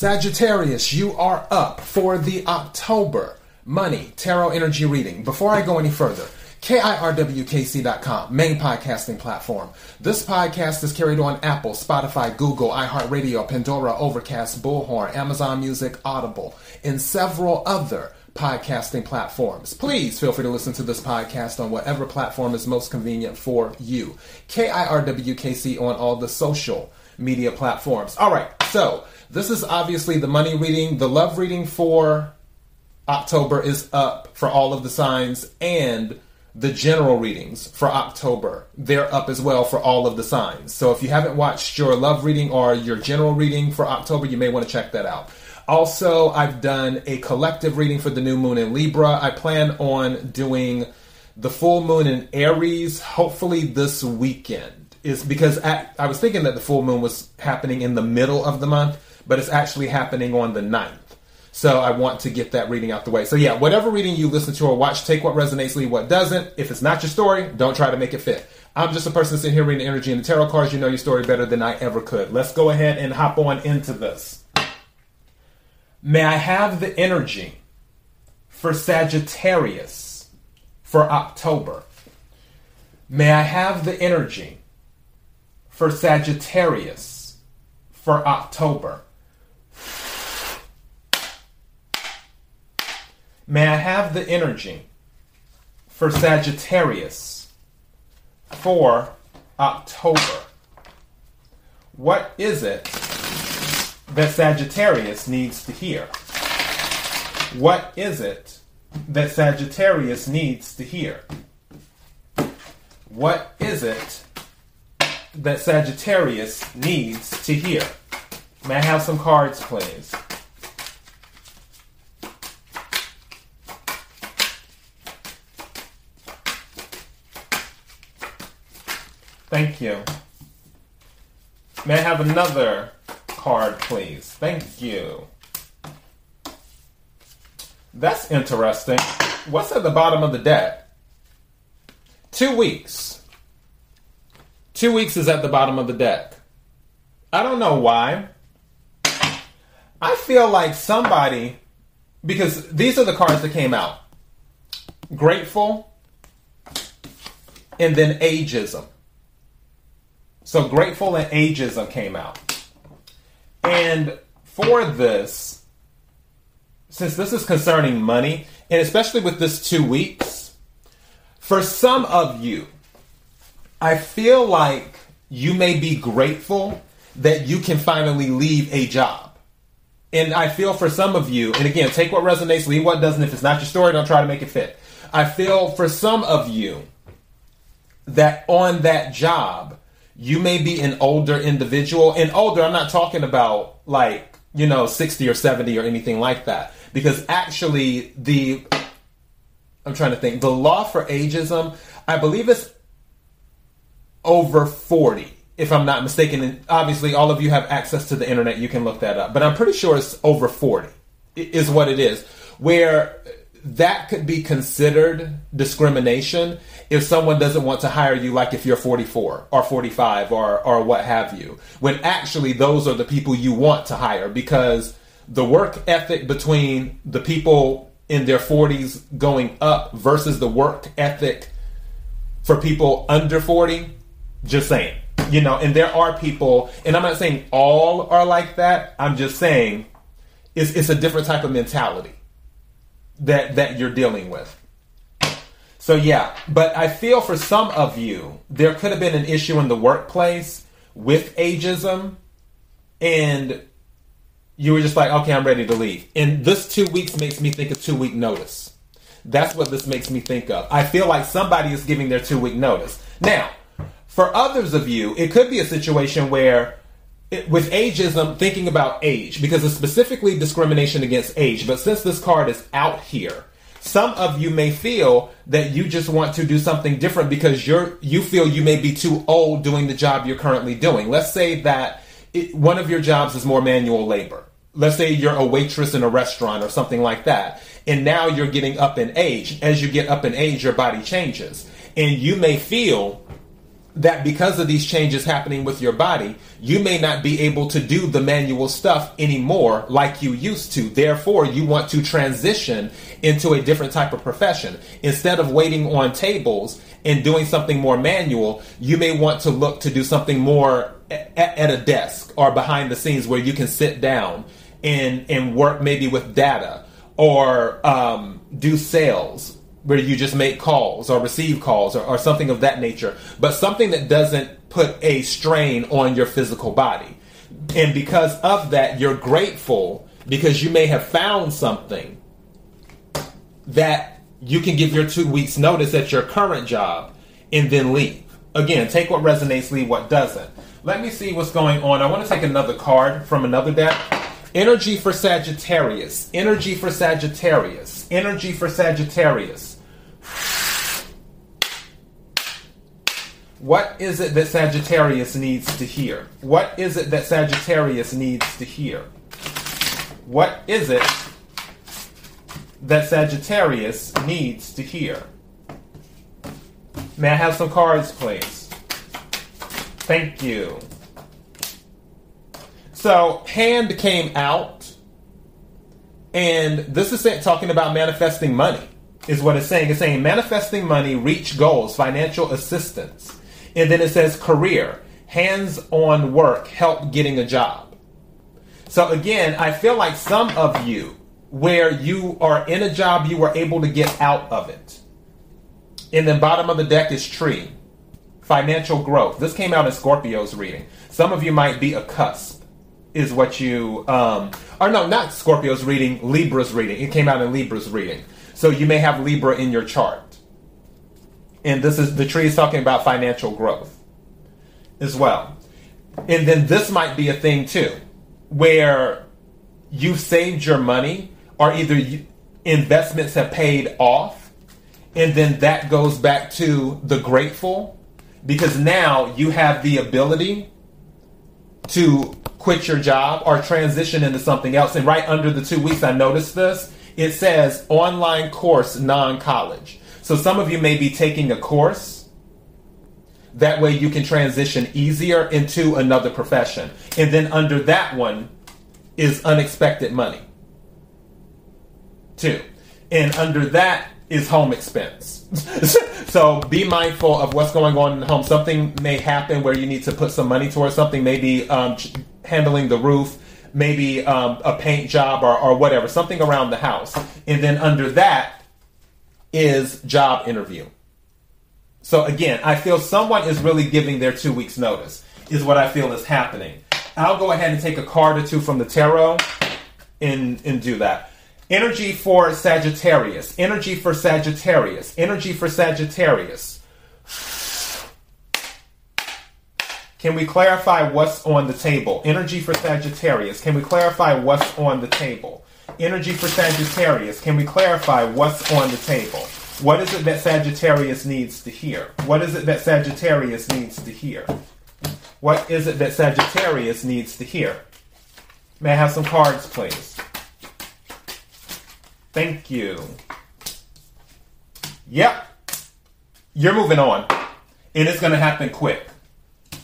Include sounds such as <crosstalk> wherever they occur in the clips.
Sagittarius, you are up for the October Money Tarot Energy Reading. Before I go any further, KIRWKC.com, main podcasting platform. This podcast is carried on Apple, Spotify, Google, iHeartRadio, Pandora, Overcast, Bullhorn, Amazon Music, Audible, and several other podcasting platforms. Please feel free to listen to this podcast on whatever platform is most convenient for you. KIRWKC on all the social media platforms. All right, so this is obviously the money reading. The love reading for October is up for all of the signs and the general readings for October. They're up as well for all of the signs. So if you haven't watched your love reading or your general reading for October, you may want to check that out. Also, I've done a collective reading for the new moon in Libra. I plan on doing the full moon in Aries, hopefully this weekend. Is because I, I was thinking that the full moon was happening in the middle of the month, but it's actually happening on the 9th. So I want to get that reading out the way. So yeah, whatever reading you listen to or watch, take what resonates, leave what doesn't. If it's not your story, don't try to make it fit. I'm just a person sitting here reading energy and the tarot cards. You know your story better than I ever could. Let's go ahead and hop on into this. May I have the energy for Sagittarius for October? May I have the energy for Sagittarius for October? May I have the energy for Sagittarius for October? What is it that Sagittarius needs to hear? What is it that Sagittarius needs to hear? What is it that Sagittarius needs to hear? May I have some cards, please? Thank you. May I have another card, please? Thank you. That's interesting. What's at the bottom of the deck? Two weeks. Two weeks is at the bottom of the deck. I don't know why. I feel like somebody, because these are the cards that came out grateful and then ageism. So Grateful and Ageism came out. And for this, since this is concerning money, and especially with this two weeks, for some of you, I feel like you may be grateful that you can finally leave a job. And I feel for some of you, and again, take what resonates, leave what doesn't. If it's not your story, don't try to make it fit. I feel for some of you that on that job, you may be an older individual. And older, I'm not talking about like, you know, 60 or 70 or anything like that. Because actually, the, I'm trying to think, the law for ageism, I believe it's over 40, if I'm not mistaken. And obviously, all of you have access to the internet, you can look that up. But I'm pretty sure it's over 40, is what it is. Where that could be considered discrimination if someone doesn't want to hire you like if you're 44 or 45 or or what have you when actually those are the people you want to hire because the work ethic between the people in their 40s going up versus the work ethic for people under 40 just saying you know and there are people and i'm not saying all are like that i'm just saying it's, it's a different type of mentality that that you're dealing with. So yeah, but I feel for some of you there could have been an issue in the workplace with ageism and you were just like, okay, I'm ready to leave. And this two weeks makes me think of two week notice. That's what this makes me think of. I feel like somebody is giving their two week notice. Now, for others of you, it could be a situation where with ageism, thinking about age, because it's specifically discrimination against age. But since this card is out here, some of you may feel that you just want to do something different because you're you feel you may be too old doing the job you're currently doing. Let's say that it, one of your jobs is more manual labor. Let's say you're a waitress in a restaurant or something like that. And now you're getting up in age. As you get up in age, your body changes. And you may feel that because of these changes happening with your body, you may not be able to do the manual stuff anymore like you used to. Therefore, you want to transition into a different type of profession. Instead of waiting on tables and doing something more manual, you may want to look to do something more at, at a desk or behind the scenes where you can sit down and, and work maybe with data or um, do sales where you just make calls or receive calls or, or, something of that nature, but something that doesn't put a strain on your physical body. And because of that, you're grateful because you may have found something that you can give your two weeks notice at your current job and then leave. Again, take what resonates, leave what doesn't. Let me see what's going on. I want to take another card from another deck. Energy for Sagittarius. Energy for Sagittarius. Energy for Sagittarius. What is it that Sagittarius needs to hear? What is it that Sagittarius needs to hear? What is it that Sagittarius needs to hear? May I have some cards, please? Thank you. So, hand came out, and this is talking about manifesting money, is what it's saying. It's saying manifesting money, reach goals, financial assistance. And then it says career, hands on work, help getting a job. So again, I feel like some of you, where you are in a job, you were able to get out of it. And then bottom of the deck is tree, financial growth. This came out in Scorpio's reading. Some of you might be a cusp, is what you, um, or no, not Scorpio's reading, Libra's reading. It came out in Libra's reading. So you may have Libra in your chart and this is the tree is talking about financial growth as well. And then this might be a thing too, where you've saved your money, or either investments have paid off, and then that goes back to the grateful, because now you have the ability to quit your job or transition into something else. And right under the two weeks, I noticed this. It says online course non college. So some of you may be taking a course. That way you can transition easier into another profession. And then under that one is unexpected money. Two. And under that is home expense. <laughs> so be mindful of what's going on in the home. Something may happen where you need to put some money towards something, maybe um, handling the roof, maybe um, a paint job or, or whatever, something around the house. And then under that is job interview. So again, I feel someone is really giving their two weeks notice, is what I feel is happening. I'll go ahead and take a card or two from the tarot and, and do that. Energy for Sagittarius. Energy for Sagittarius. Energy for Sagittarius. Can we clarify what's on the table? Energy for Sagittarius. Can we clarify what's on the table? Energy for Sagittarius. Can we clarify what's on the table? What is it that Sagittarius needs to hear? What is it that Sagittarius needs to hear? What is it that Sagittarius needs to hear? May I have some cards, please? Thank you. Yep. You're moving on. And it's going to happen quick.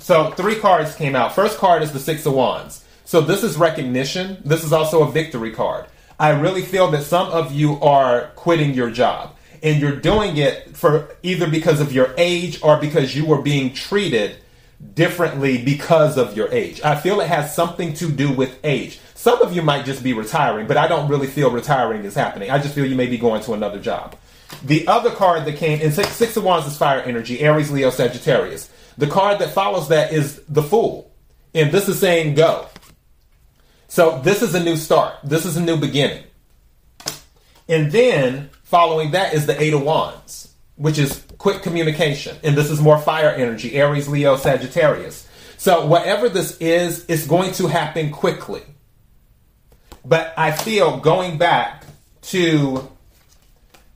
So, three cards came out. First card is the Six of Wands. So, this is recognition. This is also a victory card. I really feel that some of you are quitting your job and you're doing it for either because of your age or because you were being treated differently because of your age. I feel it has something to do with age. Some of you might just be retiring, but I don't really feel retiring is happening. I just feel you may be going to another job. The other card that came in six, six of Wands is fire energy, Aries, Leo, Sagittarius. The card that follows that is the Fool. And this is saying go. So this is a new start. This is a new beginning. And then following that is the Eight of Wands, which is quick communication. And this is more fire energy, Aries, Leo, Sagittarius. So whatever this is, it's going to happen quickly. But I feel going back to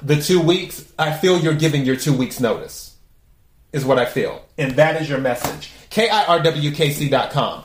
the two weeks, I feel you're giving your two weeks notice, is what I feel. And that is your message. KIRWKC.com